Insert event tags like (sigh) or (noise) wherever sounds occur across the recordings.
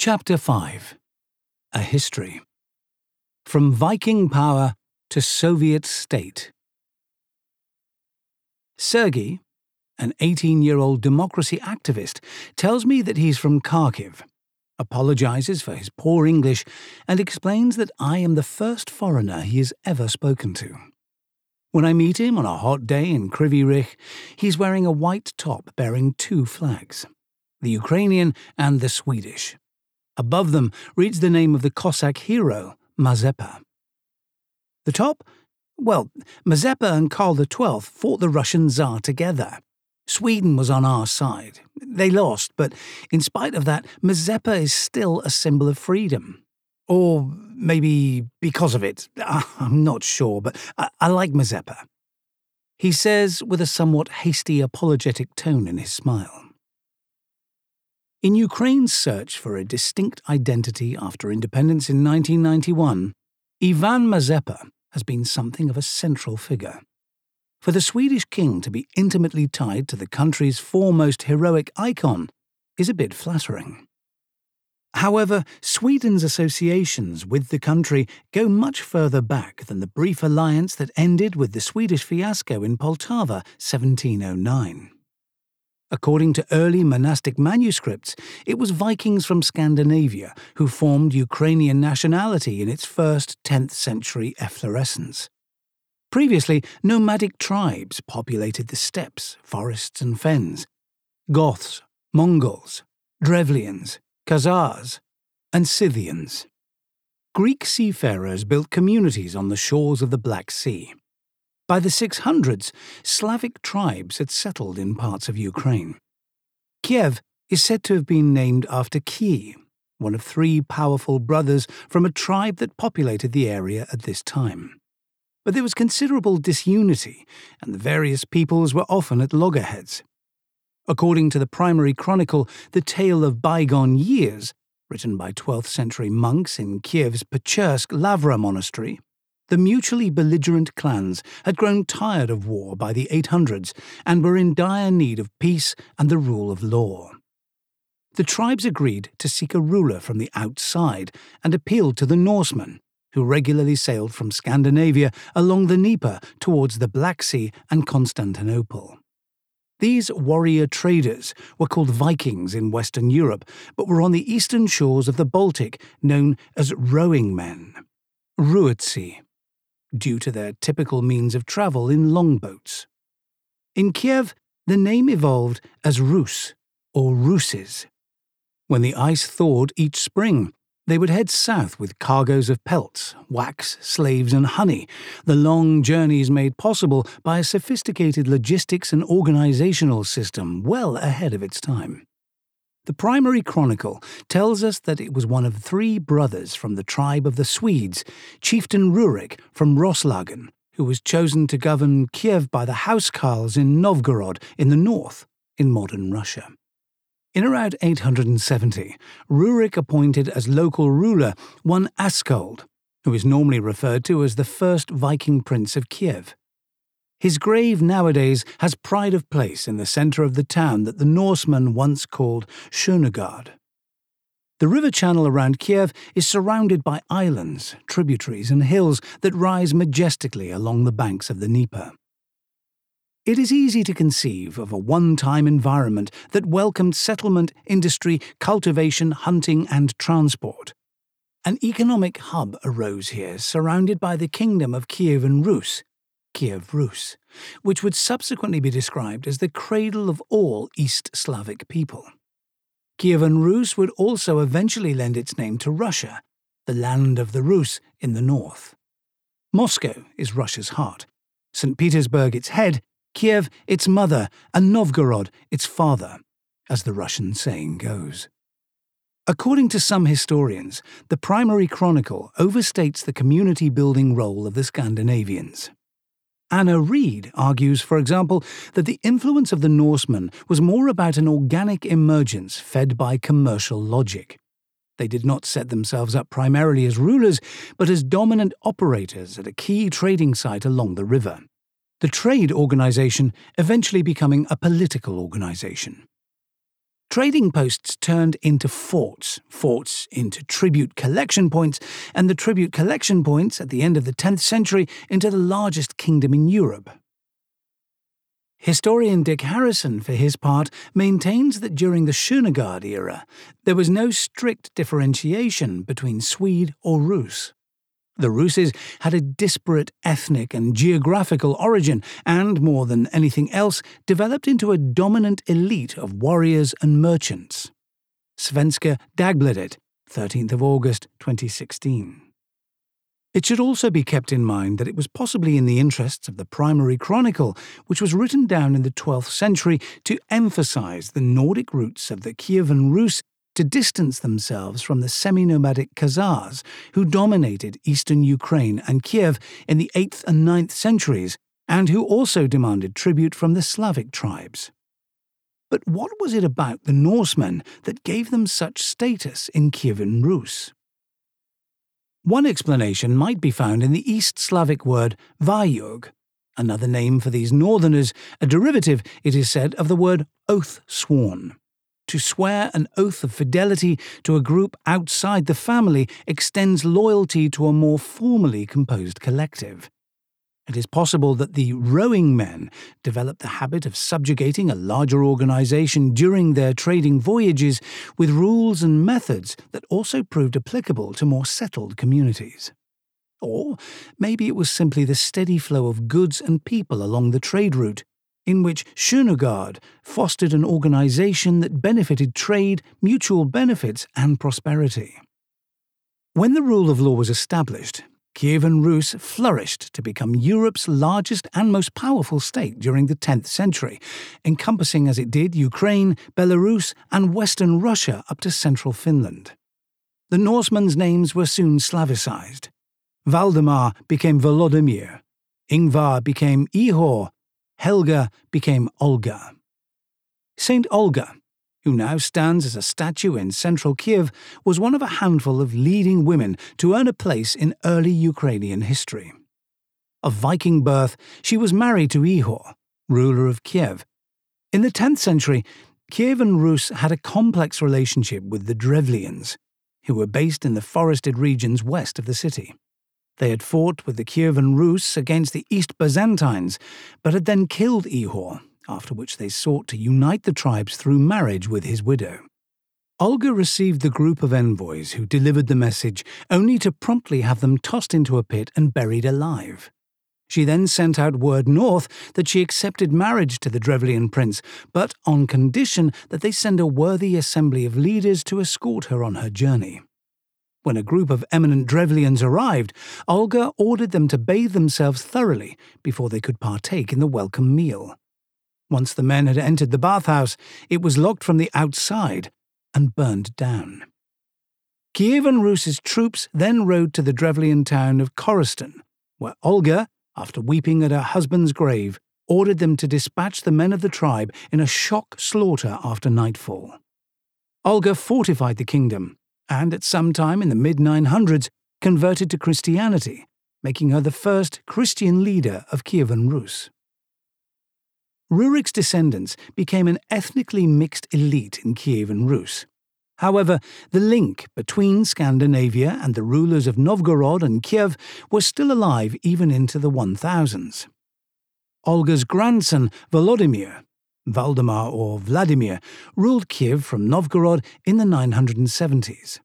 Chapter 5 A History From Viking Power to Soviet State. Sergei, an 18 year old democracy activist, tells me that he's from Kharkiv, apologizes for his poor English, and explains that I am the first foreigner he has ever spoken to. When I meet him on a hot day in Kryvyi Rih, he's wearing a white top bearing two flags the Ukrainian and the Swedish. Above them reads the name of the Cossack hero, Mazepa. The top? Well, Mazepa and Karl XII fought the Russian Tsar together. Sweden was on our side. They lost, but in spite of that, Mazepa is still a symbol of freedom. Or maybe because of it. (laughs) I'm not sure, but I, I like Mazepa. He says with a somewhat hasty apologetic tone in his smile. In Ukraine's search for a distinct identity after independence in 1991, Ivan Mazepa has been something of a central figure. For the Swedish king to be intimately tied to the country's foremost heroic icon is a bit flattering. However, Sweden's associations with the country go much further back than the brief alliance that ended with the Swedish fiasco in Poltava 1709. According to early monastic manuscripts, it was Vikings from Scandinavia who formed Ukrainian nationality in its first 10th century efflorescence. Previously, nomadic tribes populated the steppes, forests, and fens Goths, Mongols, Drevlians, Khazars, and Scythians. Greek seafarers built communities on the shores of the Black Sea. By the 600s, Slavic tribes had settled in parts of Ukraine. Kiev is said to have been named after Ki, one of three powerful brothers from a tribe that populated the area at this time. But there was considerable disunity, and the various peoples were often at loggerheads. According to the primary chronicle, The Tale of Bygone Years, written by 12th century monks in Kiev's Pechersk Lavra monastery, the mutually belligerent clans had grown tired of war by the 800s and were in dire need of peace and the rule of law. The tribes agreed to seek a ruler from the outside and appealed to the Norsemen, who regularly sailed from Scandinavia along the Dnieper towards the Black Sea and Constantinople. These warrior traders were called Vikings in Western Europe, but were on the eastern shores of the Baltic known as rowing men. Ruotsi due to their typical means of travel in longboats. In Kiev, the name evolved as Rus or Ruses. When the ice thawed each spring, they would head south with cargoes of pelts, wax, slaves, and honey, the long journeys made possible by a sophisticated logistics and organizational system well ahead of its time. The primary chronicle tells us that it was one of three brothers from the tribe of the Swedes, Chieftain Rurik from Roslagen, who was chosen to govern Kiev by the housecarls in Novgorod in the north, in modern Russia. In around 870, Rurik appointed as local ruler one Askold, who is normally referred to as the first Viking prince of Kiev. His grave nowadays has pride of place in the centre of the town that the Norsemen once called Schönegard. The river channel around Kiev is surrounded by islands, tributaries, and hills that rise majestically along the banks of the Dnieper. It is easy to conceive of a one time environment that welcomed settlement, industry, cultivation, hunting, and transport. An economic hub arose here, surrounded by the kingdom of Kievan Rus, Kiev Rus, which would subsequently be described as the cradle of all East Slavic people. Kievan Rus would also eventually lend its name to Russia, the land of the Rus in the north. Moscow is Russia's heart, St. Petersburg its head, Kiev its mother, and Novgorod its father, as the Russian saying goes. According to some historians, the primary chronicle overstates the community building role of the Scandinavians. Anna Reid argues, for example, that the influence of the Norsemen was more about an organic emergence fed by commercial logic. They did not set themselves up primarily as rulers, but as dominant operators at a key trading site along the river. The trade organization eventually becoming a political organization. Trading posts turned into forts, forts into tribute collection points, and the tribute collection points at the end of the 10th century into the largest kingdom in Europe. Historian Dick Harrison, for his part, maintains that during the Sjunagard era, there was no strict differentiation between Swede or Rus. The Ruses had a disparate ethnic and geographical origin, and more than anything else, developed into a dominant elite of warriors and merchants. Svenska Dagbladet, 13th of August 2016. It should also be kept in mind that it was possibly in the interests of the primary chronicle, which was written down in the 12th century to emphasize the Nordic roots of the Kievan Rus to distance themselves from the semi nomadic Khazars who dominated eastern Ukraine and Kiev in the 8th and 9th centuries, and who also demanded tribute from the Slavic tribes. But what was it about the Norsemen that gave them such status in Kievan Rus? One explanation might be found in the East Slavic word vayug, another name for these northerners, a derivative, it is said, of the word oath sworn. To swear an oath of fidelity to a group outside the family extends loyalty to a more formally composed collective. It is possible that the rowing men developed the habit of subjugating a larger organization during their trading voyages with rules and methods that also proved applicable to more settled communities. Or maybe it was simply the steady flow of goods and people along the trade route in which Sjunagard fostered an organization that benefited trade, mutual benefits, and prosperity. When the rule of law was established, Kievan Rus flourished to become Europe's largest and most powerful state during the 10th century, encompassing as it did Ukraine, Belarus, and western Russia up to central Finland. The Norsemen's names were soon Slavicized. Valdemar became Volodymyr, Ingvar became Ihor, Helga became Olga. Saint Olga, who now stands as a statue in central Kiev, was one of a handful of leading women to earn a place in early Ukrainian history. Of Viking birth, she was married to Ihor, ruler of Kiev. In the 10th century, Kievan Rus had a complex relationship with the Drevlians, who were based in the forested regions west of the city. They had fought with the Kievan Rus against the East Byzantines, but had then killed Ihor, after which they sought to unite the tribes through marriage with his widow. Olga received the group of envoys who delivered the message, only to promptly have them tossed into a pit and buried alive. She then sent out word north that she accepted marriage to the Drevlian prince, but on condition that they send a worthy assembly of leaders to escort her on her journey. When a group of eminent Drevlians arrived, Olga ordered them to bathe themselves thoroughly before they could partake in the welcome meal. Once the men had entered the bathhouse, it was locked from the outside and burned down. Kievan Rus's troops then rode to the Drevlian town of Korosten, where Olga, after weeping at her husband's grave, ordered them to dispatch the men of the tribe in a shock slaughter after nightfall. Olga fortified the kingdom and at some time in the mid 900s converted to Christianity, making her the first Christian leader of Kievan Rus. Rurik's descendants became an ethnically mixed elite in Kievan Rus. However, the link between Scandinavia and the rulers of Novgorod and Kiev was still alive even into the 1000s. Olga's grandson, Volodymyr, Valdemar or Vladimir, ruled Kiev from Novgorod in the 970s.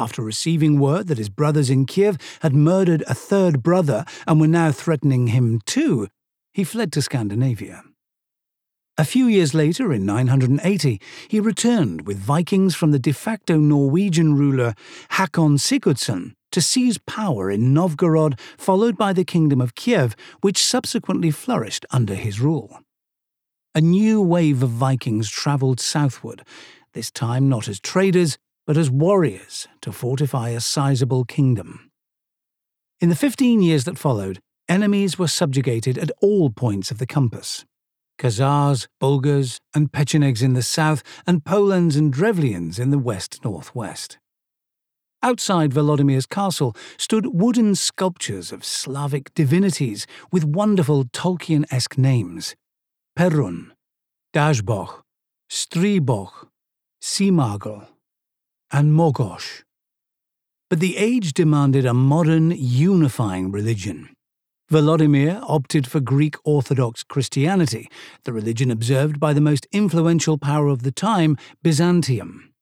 After receiving word that his brothers in Kiev had murdered a third brother and were now threatening him too, he fled to Scandinavia. A few years later, in 980, he returned with Vikings from the de facto Norwegian ruler Hakon Sigurdsson to seize power in Novgorod, followed by the Kingdom of Kiev, which subsequently flourished under his rule a new wave of Vikings travelled southward, this time not as traders, but as warriors to fortify a sizable kingdom. In the 15 years that followed, enemies were subjugated at all points of the compass. Khazars, Bulgars, and Pechenegs in the south, and Polans and Drevlians in the west northwest. Outside Volodymyr's castle stood wooden sculptures of Slavic divinities with wonderful Tolkien esque names Perun, Dashboch, Striboch, Simargl, and Mokosh. But the age demanded a modern, unifying religion. Volodymyr opted for Greek Orthodox Christianity, the religion observed by the most influential power of the time, Byzantium.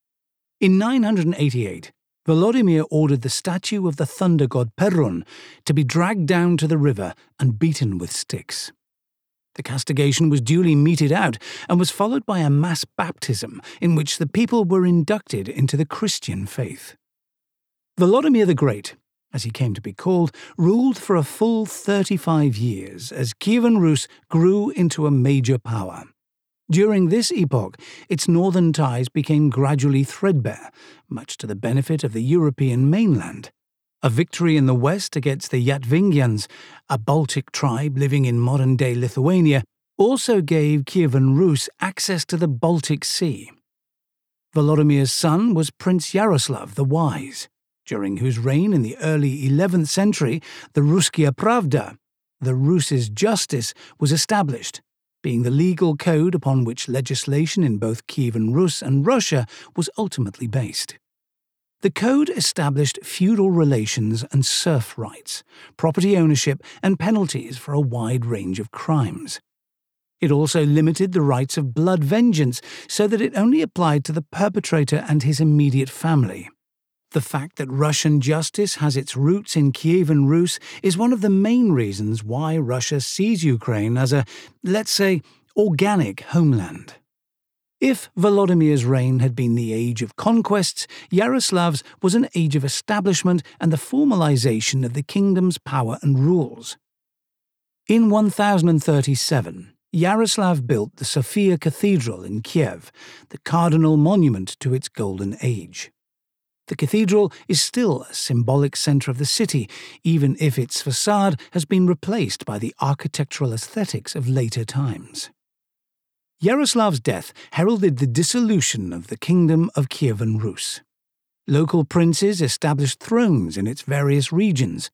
In 988, Volodymyr ordered the statue of the thunder god Perun to be dragged down to the river and beaten with sticks. The castigation was duly meted out and was followed by a mass baptism in which the people were inducted into the Christian faith. Volodymyr the Great, as he came to be called, ruled for a full 35 years as Kievan Rus grew into a major power. During this epoch, its northern ties became gradually threadbare, much to the benefit of the European mainland. A victory in the west against the Yatvingians, a Baltic tribe living in modern day Lithuania, also gave Kievan Rus access to the Baltic Sea. Volodymyr's son was Prince Yaroslav the Wise, during whose reign in the early 11th century the Russkaya Pravda, the Rus's justice, was established being the legal code upon which legislation in both Kievan Rus and Russia was ultimately based. The code established feudal relations and serf rights, property ownership, and penalties for a wide range of crimes. It also limited the rights of blood vengeance so that it only applied to the perpetrator and his immediate family. The fact that Russian justice has its roots in Kievan Rus is one of the main reasons why Russia sees Ukraine as a, let's say, organic homeland. If Volodymyr's reign had been the age of conquests, Yaroslav's was an age of establishment and the formalization of the kingdom's power and rules. In 1037, Yaroslav built the Sophia Cathedral in Kiev, the cardinal monument to its golden age. The cathedral is still a symbolic centre of the city, even if its facade has been replaced by the architectural aesthetics of later times. Yaroslav's death heralded the dissolution of the kingdom of Kievan Rus. Local princes established thrones in its various regions.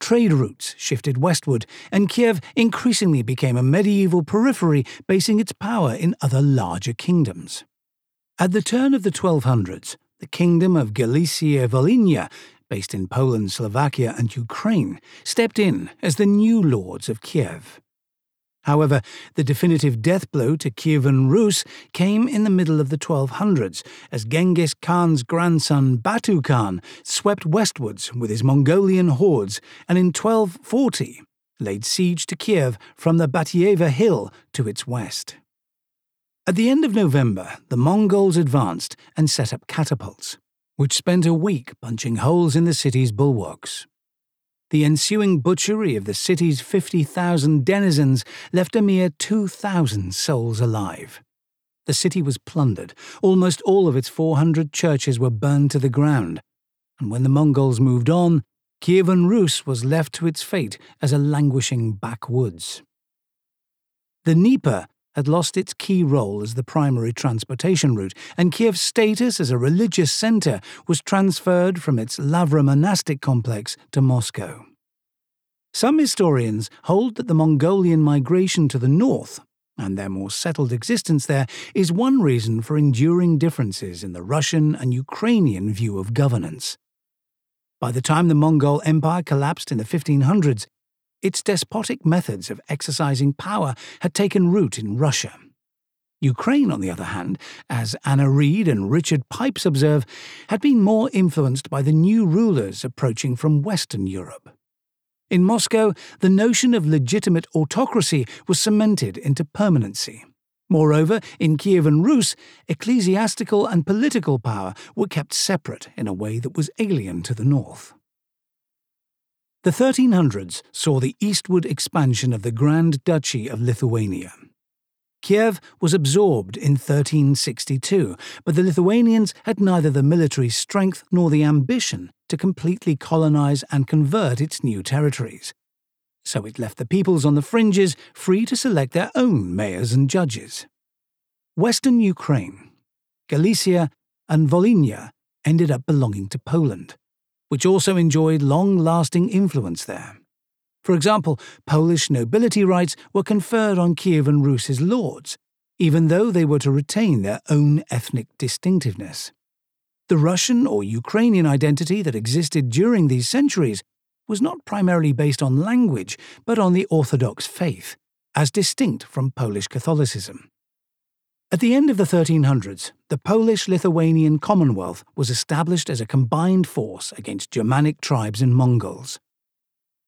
Trade routes shifted westward, and Kiev increasingly became a medieval periphery basing its power in other larger kingdoms. At the turn of the 1200s, the Kingdom of Galicia Volhynia, based in Poland, Slovakia, and Ukraine, stepped in as the new lords of Kiev. However, the definitive death blow to Kievan Rus came in the middle of the 1200s as Genghis Khan's grandson Batu Khan swept westwards with his Mongolian hordes and in 1240 laid siege to Kiev from the Batyeva Hill to its west. At the end of November, the Mongols advanced and set up catapults, which spent a week punching holes in the city's bulwarks. The ensuing butchery of the city's 50,000 denizens left a mere 2,000 souls alive. The city was plundered, almost all of its 400 churches were burned to the ground, and when the Mongols moved on, Kievan Rus was left to its fate as a languishing backwoods. The Dnieper had lost its key role as the primary transportation route, and Kiev's status as a religious centre was transferred from its Lavra monastic complex to Moscow. Some historians hold that the Mongolian migration to the north and their more settled existence there is one reason for enduring differences in the Russian and Ukrainian view of governance. By the time the Mongol Empire collapsed in the 1500s, its despotic methods of exercising power had taken root in Russia. Ukraine, on the other hand, as Anna Reid and Richard Pipes observe, had been more influenced by the new rulers approaching from Western Europe. In Moscow, the notion of legitimate autocracy was cemented into permanency. Moreover, in Kievan Rus, ecclesiastical and political power were kept separate in a way that was alien to the north. The 1300s saw the eastward expansion of the Grand Duchy of Lithuania. Kiev was absorbed in 1362, but the Lithuanians had neither the military strength nor the ambition to completely colonize and convert its new territories. So it left the peoples on the fringes free to select their own mayors and judges. Western Ukraine, Galicia, and Volhynia ended up belonging to Poland which also enjoyed long lasting influence there. For example, Polish nobility rights were conferred on Kievan Rus's lords, even though they were to retain their own ethnic distinctiveness. The Russian or Ukrainian identity that existed during these centuries was not primarily based on language, but on the Orthodox faith, as distinct from Polish Catholicism. At the end of the 1300s, the Polish Lithuanian Commonwealth was established as a combined force against Germanic tribes and Mongols.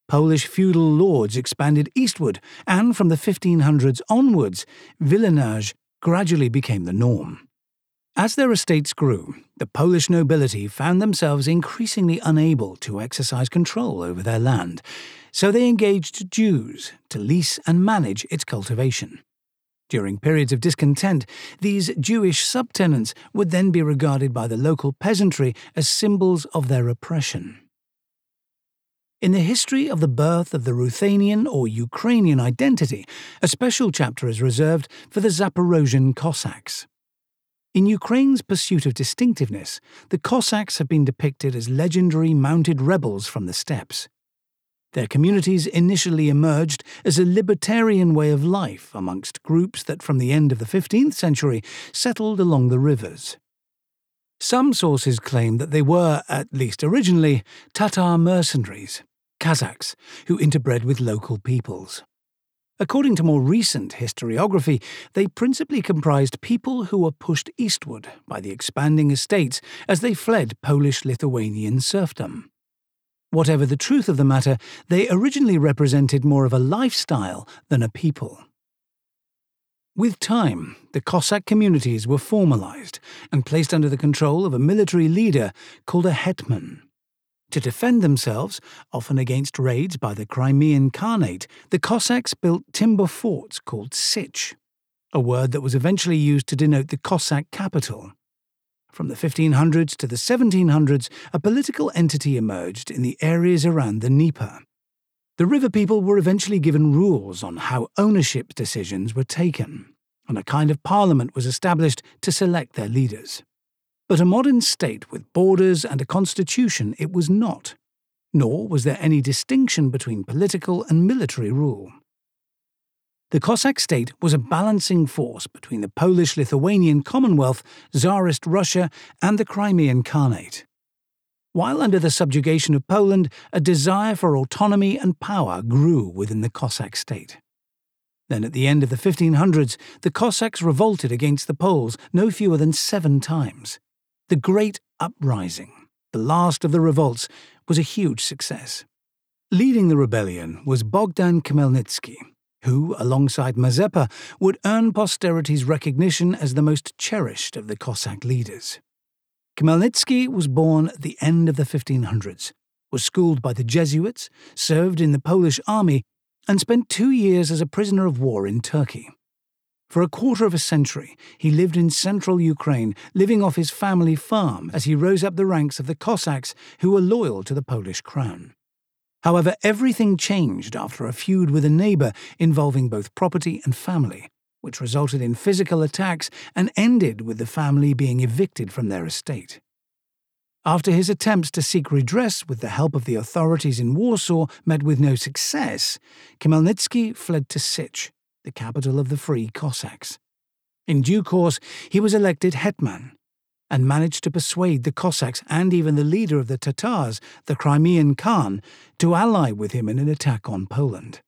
Polish feudal lords expanded eastward, and from the 1500s onwards, villeinage gradually became the norm. As their estates grew, the Polish nobility found themselves increasingly unable to exercise control over their land, so they engaged Jews to lease and manage its cultivation. During periods of discontent, these Jewish subtenants would then be regarded by the local peasantry as symbols of their oppression. In the history of the birth of the Ruthenian or Ukrainian identity, a special chapter is reserved for the Zaporozhian Cossacks. In Ukraine's pursuit of distinctiveness, the Cossacks have been depicted as legendary mounted rebels from the steppes. Their communities initially emerged as a libertarian way of life amongst groups that from the end of the 15th century settled along the rivers. Some sources claim that they were, at least originally, Tatar mercenaries, Kazakhs, who interbred with local peoples. According to more recent historiography, they principally comprised people who were pushed eastward by the expanding estates as they fled Polish Lithuanian serfdom. Whatever the truth of the matter, they originally represented more of a lifestyle than a people. With time, the Cossack communities were formalized and placed under the control of a military leader called a hetman. To defend themselves, often against raids by the Crimean Khanate, the Cossacks built timber forts called Sich, a word that was eventually used to denote the Cossack capital. From the 1500s to the 1700s, a political entity emerged in the areas around the Dnieper. The river people were eventually given rules on how ownership decisions were taken, and a kind of parliament was established to select their leaders. But a modern state with borders and a constitution it was not, nor was there any distinction between political and military rule. The Cossack state was a balancing force between the Polish Lithuanian Commonwealth, Tsarist Russia, and the Crimean Khanate. While under the subjugation of Poland, a desire for autonomy and power grew within the Cossack state. Then, at the end of the 1500s, the Cossacks revolted against the Poles no fewer than seven times. The Great Uprising, the last of the revolts, was a huge success. Leading the rebellion was Bogdan Khmelnytsky, who, alongside Mazepa, would earn posterity's recognition as the most cherished of the Cossack leaders. Khmelnytsky was born at the end of the 1500s, was schooled by the Jesuits, served in the Polish army, and spent two years as a prisoner of war in Turkey. For a quarter of a century, he lived in central Ukraine, living off his family farm as he rose up the ranks of the Cossacks who were loyal to the Polish crown. However, everything changed after a feud with a neighbour involving both property and family, which resulted in physical attacks and ended with the family being evicted from their estate. After his attempts to seek redress with the help of the authorities in Warsaw met with no success, Khmelnytsky fled to Sich, the capital of the Free Cossacks. In due course, he was elected hetman and managed to persuade the Cossacks and even the leader of the Tatars, the Crimean Khan, to ally with him in an attack on Poland.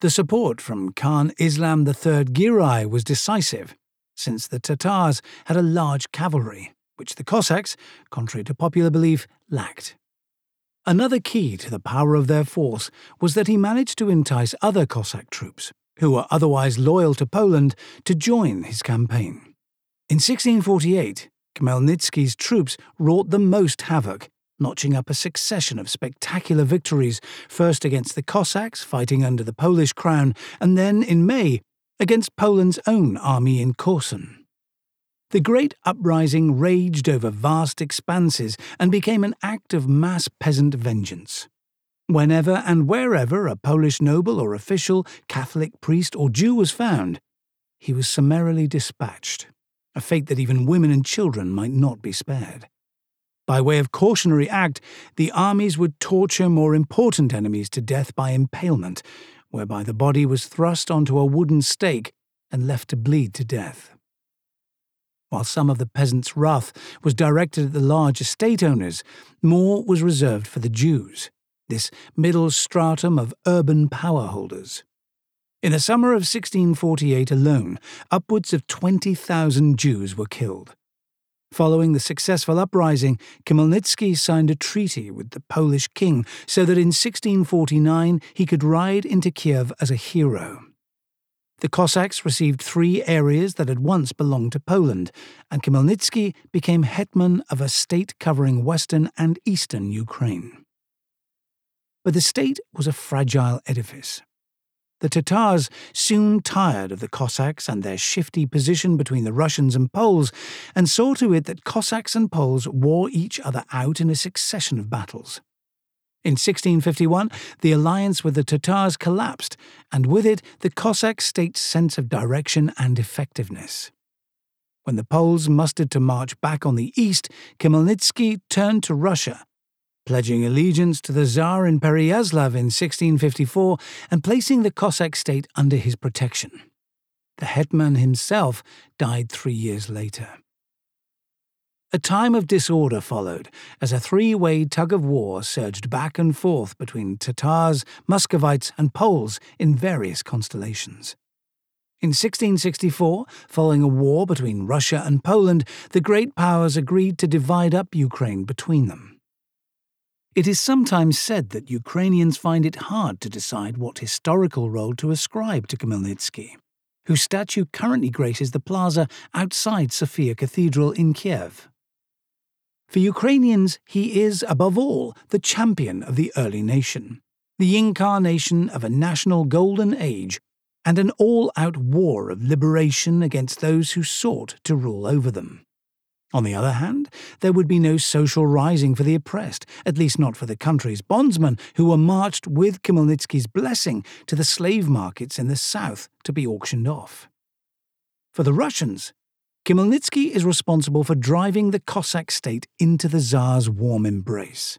The support from Khan Islam III Giray was decisive, since the Tatars had a large cavalry, which the Cossacks, contrary to popular belief, lacked. Another key to the power of their force was that he managed to entice other Cossack troops, who were otherwise loyal to Poland, to join his campaign. In 1648, Khmelnytsky's troops wrought the most havoc, notching up a succession of spectacular victories, first against the Cossacks fighting under the Polish crown, and then, in May, against Poland's own army in Korsun. The great uprising raged over vast expanses and became an act of mass peasant vengeance. Whenever and wherever a Polish noble or official, Catholic priest or Jew was found, he was summarily dispatched, a fate that even women and children might not be spared. By way of cautionary act, the armies would torture more important enemies to death by impalement, whereby the body was thrust onto a wooden stake and left to bleed to death. While some of the peasants' wrath was directed at the large estate owners, more was reserved for the Jews, this middle stratum of urban power holders. In the summer of 1648 alone, upwards of 20,000 Jews were killed. Following the successful uprising, Khmelnytsky signed a treaty with the Polish king so that in 1649 he could ride into Kiev as a hero. The Cossacks received three areas that had once belonged to Poland, and Khmelnytsky became hetman of a state covering western and eastern Ukraine. But the state was a fragile edifice. The Tatars soon tired of the Cossacks and their shifty position between the Russians and Poles, and saw to it that Cossacks and Poles wore each other out in a succession of battles. In 1651, the alliance with the Tatars collapsed, and with it the Cossack state's sense of direction and effectiveness. When the Poles mustered to march back on the east, Khmelnytsky turned to Russia, pledging allegiance to the Tsar in Pereyaslav in 1654 and placing the Cossack state under his protection. The hetman himself died three years later. A time of disorder followed as a three way tug of war surged back and forth between Tatars, Muscovites, and Poles in various constellations. In 1664, following a war between Russia and Poland, the great powers agreed to divide up Ukraine between them. It is sometimes said that Ukrainians find it hard to decide what historical role to ascribe to Khmelnytsky, whose statue currently graces the plaza outside Sophia Cathedral in Kiev. For Ukrainians, he is, above all, the champion of the early nation, the incarnation of a national golden age and an all out war of liberation against those who sought to rule over them. On the other hand, there would be no social rising for the oppressed, at least not for the country's bondsmen, who were marched with Khmelnytsky's blessing to the slave markets in the south to be auctioned off. For the Russians, Khmelnytsky is responsible for driving the Cossack state into the Tsar's warm embrace.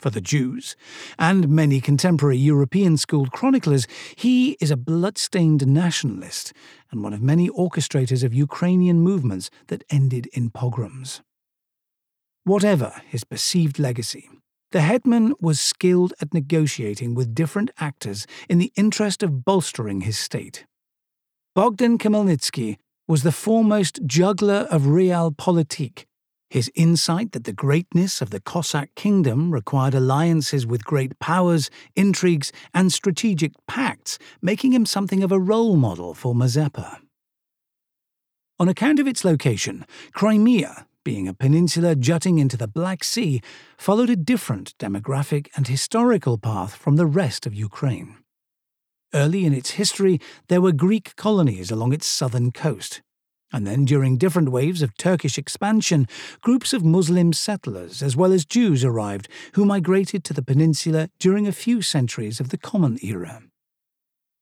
For the Jews, and many contemporary European schooled chroniclers, he is a blood-stained nationalist and one of many orchestrators of Ukrainian movements that ended in pogroms. Whatever his perceived legacy, the hetman was skilled at negotiating with different actors in the interest of bolstering his state. Bogdan Khmelnytsky was the foremost juggler of realpolitik. His insight that the greatness of the Cossack kingdom required alliances with great powers, intrigues, and strategic pacts, making him something of a role model for Mazepa. On account of its location, Crimea, being a peninsula jutting into the Black Sea, followed a different demographic and historical path from the rest of Ukraine. Early in its history, there were Greek colonies along its southern coast. And then, during different waves of Turkish expansion, groups of Muslim settlers as well as Jews arrived who migrated to the peninsula during a few centuries of the Common Era.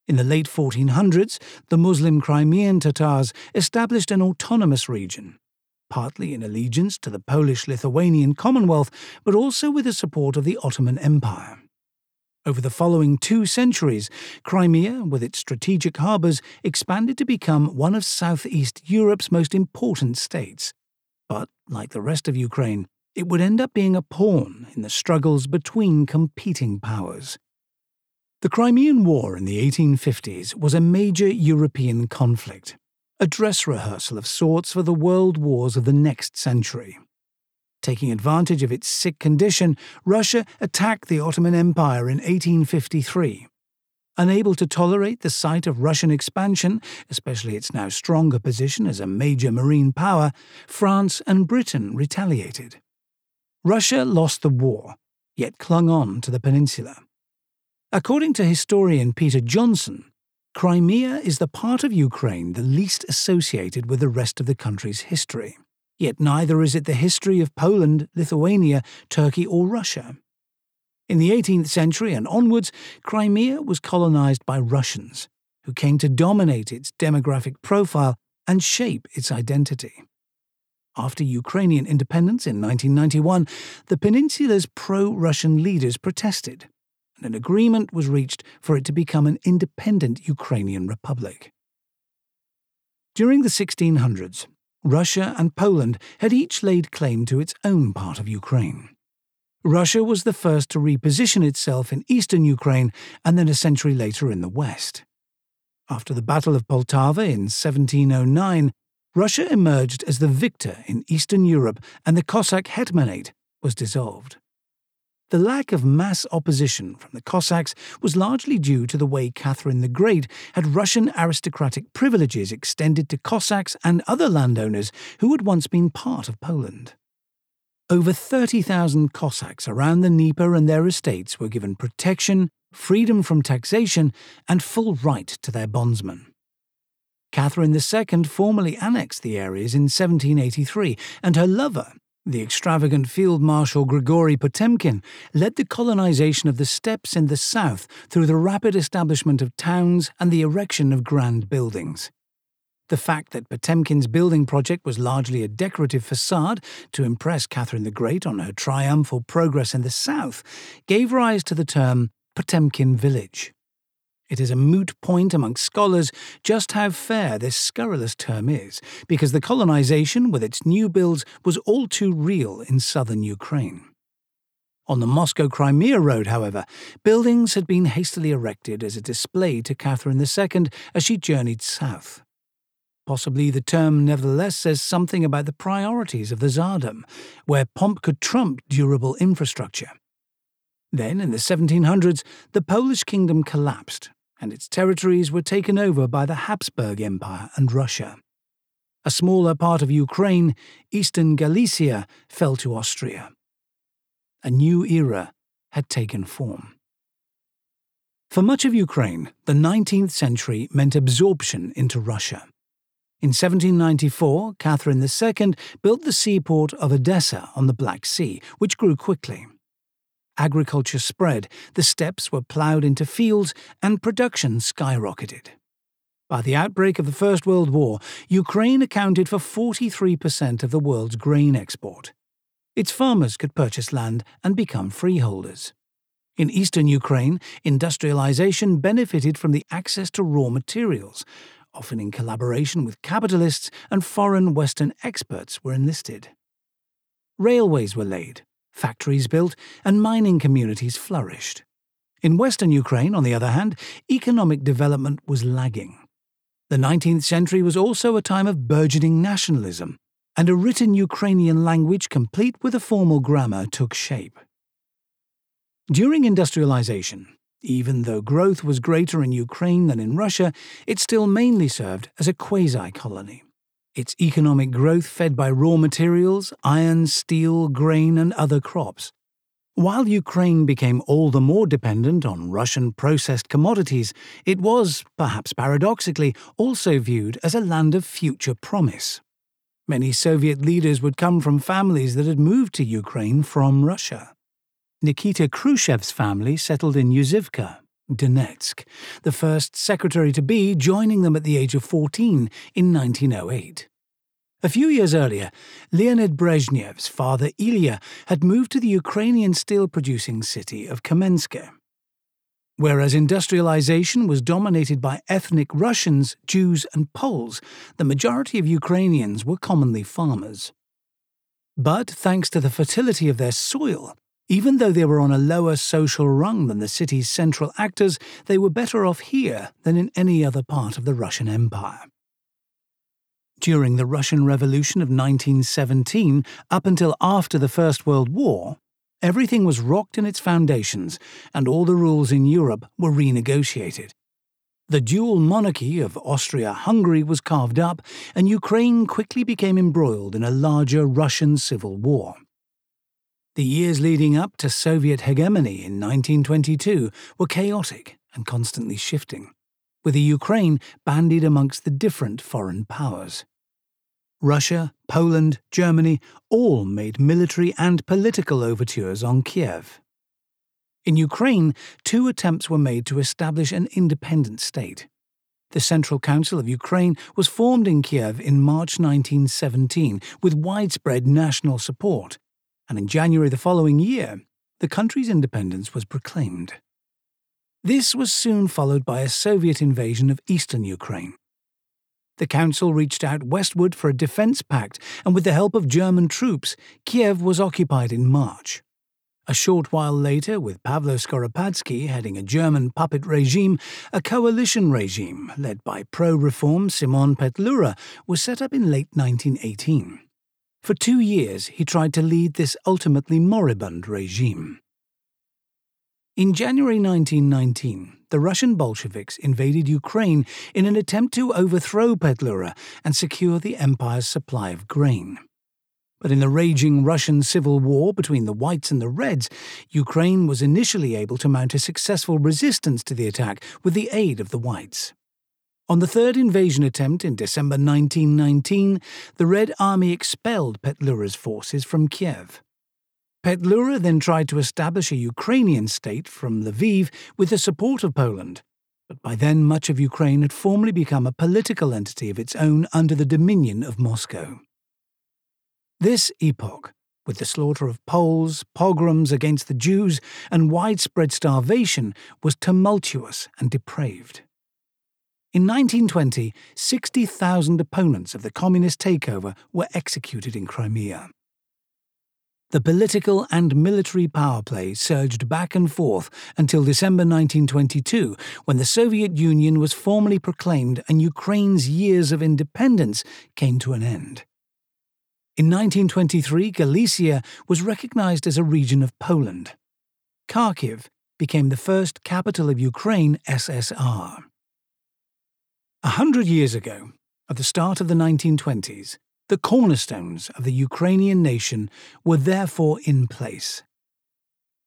In the late 1400s, the Muslim Crimean Tatars established an autonomous region, partly in allegiance to the Polish Lithuanian Commonwealth, but also with the support of the Ottoman Empire. Over the following two centuries, Crimea, with its strategic harbours, expanded to become one of southeast Europe's most important states. But, like the rest of Ukraine, it would end up being a pawn in the struggles between competing powers. The Crimean War in the 1850s was a major European conflict, a dress rehearsal of sorts for the world wars of the next century. Taking advantage of its sick condition, Russia attacked the Ottoman Empire in 1853. Unable to tolerate the sight of Russian expansion, especially its now stronger position as a major marine power, France and Britain retaliated. Russia lost the war, yet clung on to the peninsula. According to historian Peter Johnson, Crimea is the part of Ukraine the least associated with the rest of the country's history. Yet neither is it the history of Poland, Lithuania, Turkey, or Russia. In the 18th century and onwards, Crimea was colonized by Russians, who came to dominate its demographic profile and shape its identity. After Ukrainian independence in 1991, the peninsula's pro Russian leaders protested, and an agreement was reached for it to become an independent Ukrainian republic. During the 1600s, Russia and Poland had each laid claim to its own part of Ukraine. Russia was the first to reposition itself in eastern Ukraine and then a century later in the west. After the Battle of Poltava in 1709, Russia emerged as the victor in Eastern Europe and the Cossack Hetmanate was dissolved. The lack of mass opposition from the Cossacks was largely due to the way Catherine the Great had Russian aristocratic privileges extended to Cossacks and other landowners who had once been part of Poland. Over 30,000 Cossacks around the Dnieper and their estates were given protection, freedom from taxation, and full right to their bondsmen. Catherine II formally annexed the areas in 1783, and her lover, the extravagant Field Marshal Grigory Potemkin led the colonization of the steppes in the south through the rapid establishment of towns and the erection of grand buildings. The fact that Potemkin's building project was largely a decorative facade to impress Catherine the Great on her triumphal progress in the south gave rise to the term Potemkin Village. It is a moot point amongst scholars just how fair this scurrilous term is, because the colonization with its new builds was all too real in southern Ukraine. On the Moscow Crimea Road, however, buildings had been hastily erected as a display to Catherine II as she journeyed south. Possibly the term nevertheless says something about the priorities of the Tsardom, where pomp could trump durable infrastructure. Then, in the 1700s, the Polish kingdom collapsed and its territories were taken over by the Habsburg Empire and Russia. A smaller part of Ukraine, eastern Galicia, fell to Austria. A new era had taken form. For much of Ukraine, the 19th century meant absorption into Russia. In 1794, Catherine II built the seaport of Odessa on the Black Sea, which grew quickly agriculture spread, the steppes were ploughed into fields, and production skyrocketed. By the outbreak of the First World War, Ukraine accounted for 43% of the world's grain export. Its farmers could purchase land and become freeholders. In eastern Ukraine, industrialization benefited from the access to raw materials, often in collaboration with capitalists and foreign Western experts were enlisted. Railways were laid, factories built, and mining communities flourished. In western Ukraine, on the other hand, economic development was lagging. The 19th century was also a time of burgeoning nationalism, and a written Ukrainian language complete with a formal grammar took shape. During industrialization, even though growth was greater in Ukraine than in Russia, it still mainly served as a quasi colony its economic growth fed by raw materials, iron, steel, grain, and other crops. While Ukraine became all the more dependent on Russian processed commodities, it was, perhaps paradoxically, also viewed as a land of future promise. Many Soviet leaders would come from families that had moved to Ukraine from Russia. Nikita Khrushchev's family settled in Yuzivka, Donetsk, the first secretary to be joining them at the age of 14 in 1908. A few years earlier, Leonid Brezhnev's father Ilya had moved to the Ukrainian steel producing city of Kamensk. Whereas industrialization was dominated by ethnic Russians, Jews, and Poles, the majority of Ukrainians were commonly farmers. But thanks to the fertility of their soil, even though they were on a lower social rung than the city's central actors, they were better off here than in any other part of the Russian Empire. During the Russian Revolution of 1917 up until after the First World War, everything was rocked in its foundations and all the rules in Europe were renegotiated. The dual monarchy of Austria Hungary was carved up, and Ukraine quickly became embroiled in a larger Russian civil war. The years leading up to Soviet hegemony in 1922 were chaotic and constantly shifting with the Ukraine bandied amongst the different foreign powers. Russia, Poland, Germany all made military and political overtures on Kiev. In Ukraine, two attempts were made to establish an independent state. The Central Council of Ukraine was formed in Kiev in March 1917 with widespread national support, and in January the following year, the country's independence was proclaimed. This was soon followed by a Soviet invasion of eastern Ukraine. The Council reached out westward for a defence pact, and with the help of German troops, Kiev was occupied in March. A short while later, with Pavlo Skoropadsky heading a German puppet regime, a coalition regime led by pro reform Simon Petlura was set up in late 1918. For two years, he tried to lead this ultimately moribund regime. In January 1919, the Russian Bolsheviks invaded Ukraine in an attempt to overthrow Petlura and secure the empire's supply of grain. But in the raging Russian civil war between the Whites and the Reds, Ukraine was initially able to mount a successful resistance to the attack with the aid of the Whites. On the third invasion attempt in December 1919, the Red Army expelled Petlura's forces from Kiev. Petlura then tried to establish a Ukrainian state from Lviv with the support of Poland, but by then much of Ukraine had formally become a political entity of its own under the dominion of Moscow. This epoch, with the slaughter of Poles, pogroms against the Jews, and widespread starvation, was tumultuous and depraved. In 1920, 60,000 opponents of the communist takeover were executed in Crimea. The political and military power play surged back and forth until December 1922, when the Soviet Union was formally proclaimed and Ukraine's years of independence came to an end. In 1923, Galicia was recognized as a region of Poland. Kharkiv became the first capital of Ukraine SSR. A hundred years ago, at the start of the 1920s, the cornerstones of the Ukrainian nation were therefore in place.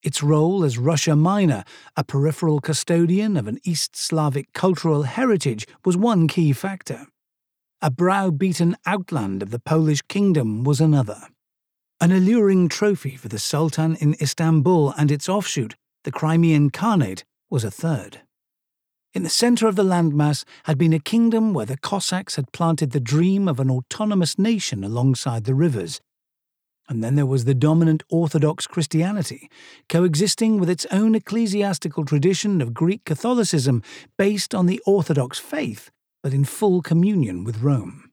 Its role as Russia Minor, a peripheral custodian of an East Slavic cultural heritage, was one key factor. A brow-beaten outland of the Polish kingdom was another. An alluring trophy for the Sultan in Istanbul and its offshoot, the Crimean Khanate, was a third. In the centre of the landmass had been a kingdom where the Cossacks had planted the dream of an autonomous nation alongside the rivers. And then there was the dominant Orthodox Christianity, coexisting with its own ecclesiastical tradition of Greek Catholicism based on the Orthodox faith but in full communion with Rome.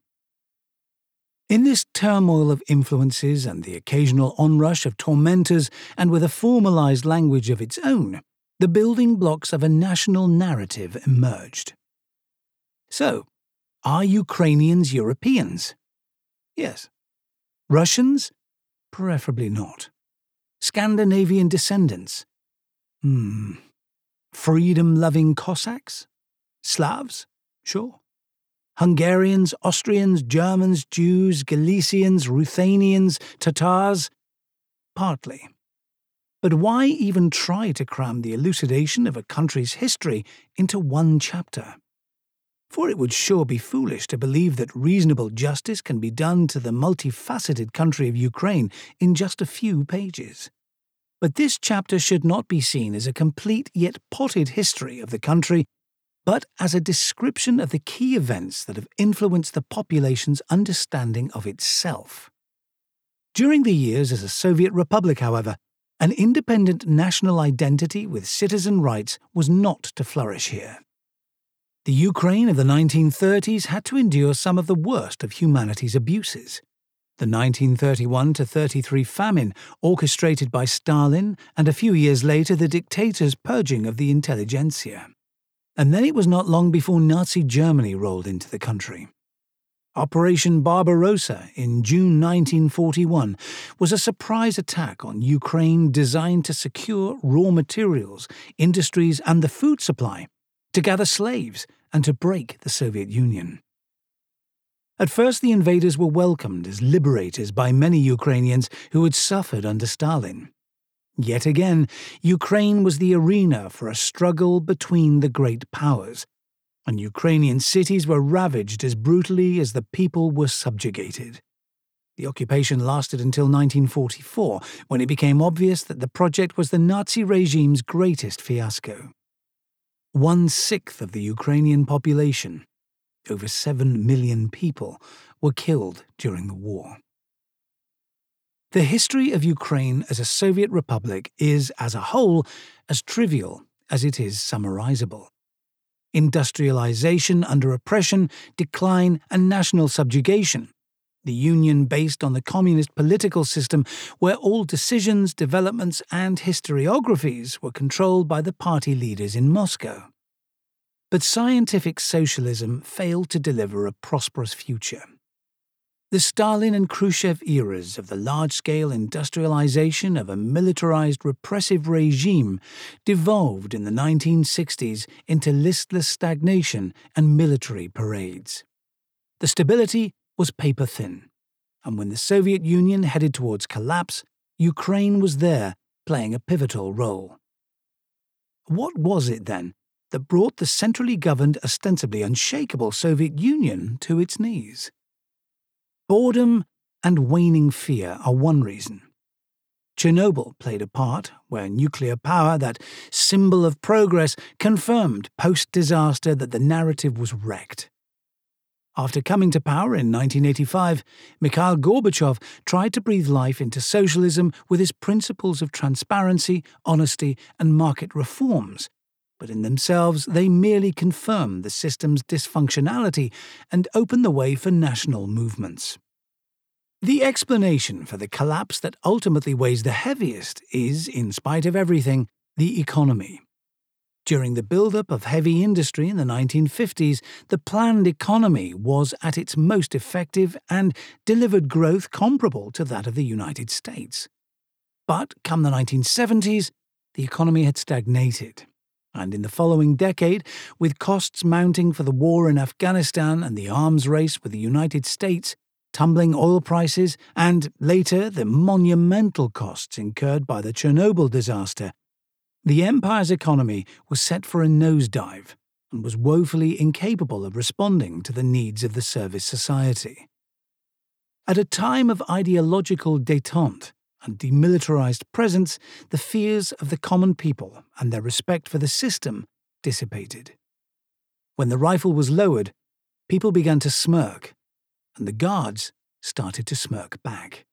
In this turmoil of influences and the occasional onrush of tormentors, and with a formalized language of its own, the building blocks of a national narrative emerged. So, are Ukrainians Europeans? Yes. Russians? Preferably not. Scandinavian descendants? Hmm. Freedom loving Cossacks? Slavs? Sure. Hungarians, Austrians, Germans, Jews, Galicians, Ruthenians, Tatars? Partly. But why even try to cram the elucidation of a country's history into one chapter? For it would sure be foolish to believe that reasonable justice can be done to the multifaceted country of Ukraine in just a few pages. But this chapter should not be seen as a complete yet potted history of the country but as a description of the key events that have influenced the population's understanding of itself. During the years as a Soviet republic, however, an independent national identity with citizen rights was not to flourish here. The Ukraine of the 1930s had to endure some of the worst of humanity's abuses. The 1931 33 famine, orchestrated by Stalin, and a few years later the dictator's purging of the intelligentsia and then it was not long before Nazi Germany rolled into the country. Operation Barbarossa in June 1941 was a surprise attack on Ukraine designed to secure raw materials, industries, and the food supply, to gather slaves, and to break the Soviet Union. At first, the invaders were welcomed as liberators by many Ukrainians who had suffered under Stalin. Yet again, Ukraine was the arena for a struggle between the great powers, and Ukrainian cities were ravaged as brutally as the people were subjugated. The occupation lasted until 1944, when it became obvious that the project was the Nazi regime's greatest fiasco. One sixth of the Ukrainian population, over 7 million people, were killed during the war. The history of Ukraine as a Soviet republic is, as a whole, as trivial as it is summarizable. Industrialization under oppression, decline, and national subjugation. The Union based on the communist political system where all decisions, developments, and historiographies were controlled by the party leaders in Moscow. But scientific socialism failed to deliver a prosperous future. The Stalin and Khrushchev eras of the large scale industrialization of a militarized repressive regime devolved in the 1960s into listless stagnation and military parades. The stability was paper thin, and when the Soviet Union headed towards collapse, Ukraine was there playing a pivotal role. What was it, then, that brought the centrally governed, ostensibly unshakable Soviet Union to its knees? Boredom and waning fear are one reason. Chernobyl played a part where nuclear power, that symbol of progress, confirmed post disaster that the narrative was wrecked. After coming to power in 1985, Mikhail Gorbachev tried to breathe life into socialism with his principles of transparency, honesty, and market reforms, but in themselves they merely confirm the system's dysfunctionality and open the way for national movements. The explanation for the collapse that ultimately weighs the heaviest is, in spite of everything, the economy. During the build-up of heavy industry in the 1950s, the planned economy was at its most effective and delivered growth comparable to that of the United States. But come the 1970s, the economy had stagnated and in the following decade, with costs mounting for the war in Afghanistan and the arms race with the United States, tumbling oil prices, and later the monumental costs incurred by the Chernobyl disaster, the empire's economy was set for a nosedive and was woefully incapable of responding to the needs of the service society. At a time of ideological detente, and demilitarized presence, the fears of the common people and their respect for the system dissipated. When the rifle was lowered, people began to smirk, and the guards started to smirk back.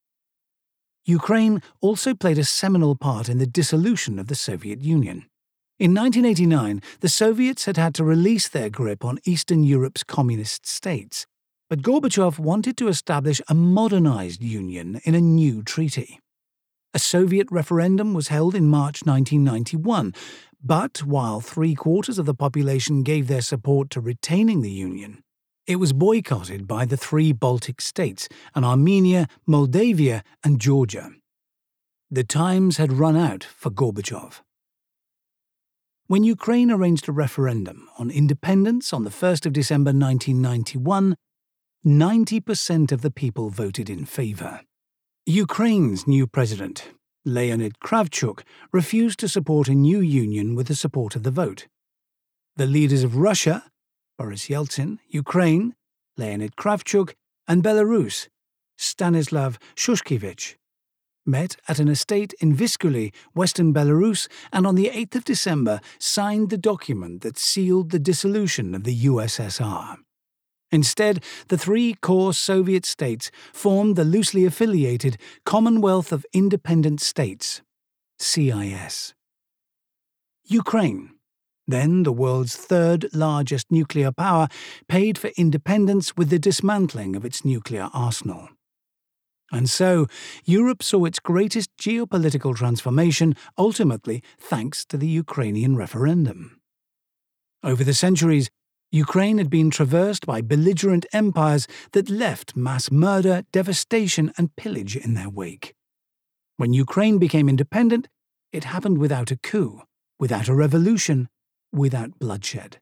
Ukraine also played a seminal part in the dissolution of the Soviet Union. In 1989, the Soviets had had to release their grip on Eastern Europe's communist states, but Gorbachev wanted to establish a modernized union in a new treaty. A Soviet referendum was held in March 1991, but while three quarters of the population gave their support to retaining the Union, it was boycotted by the three Baltic states and Armenia, Moldavia, and Georgia. The times had run out for Gorbachev. When Ukraine arranged a referendum on independence on the 1st of December 1991, 90% of the people voted in favour. Ukraine's new president, Leonid Kravchuk, refused to support a new union with the support of the vote. The leaders of Russia, Boris Yeltsin, Ukraine, Leonid Kravchuk, and Belarus, Stanislav Shushkevich, met at an estate in Viskuli, western Belarus, and on the 8th of December signed the document that sealed the dissolution of the USSR. Instead, the three core Soviet states formed the loosely affiliated Commonwealth of Independent States, CIS. Ukraine, then the world's third largest nuclear power, paid for independence with the dismantling of its nuclear arsenal. And so, Europe saw its greatest geopolitical transformation ultimately thanks to the Ukrainian referendum. Over the centuries, Ukraine had been traversed by belligerent empires that left mass murder, devastation, and pillage in their wake. When Ukraine became independent, it happened without a coup, without a revolution, without bloodshed.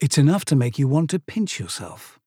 It's enough to make you want to pinch yourself.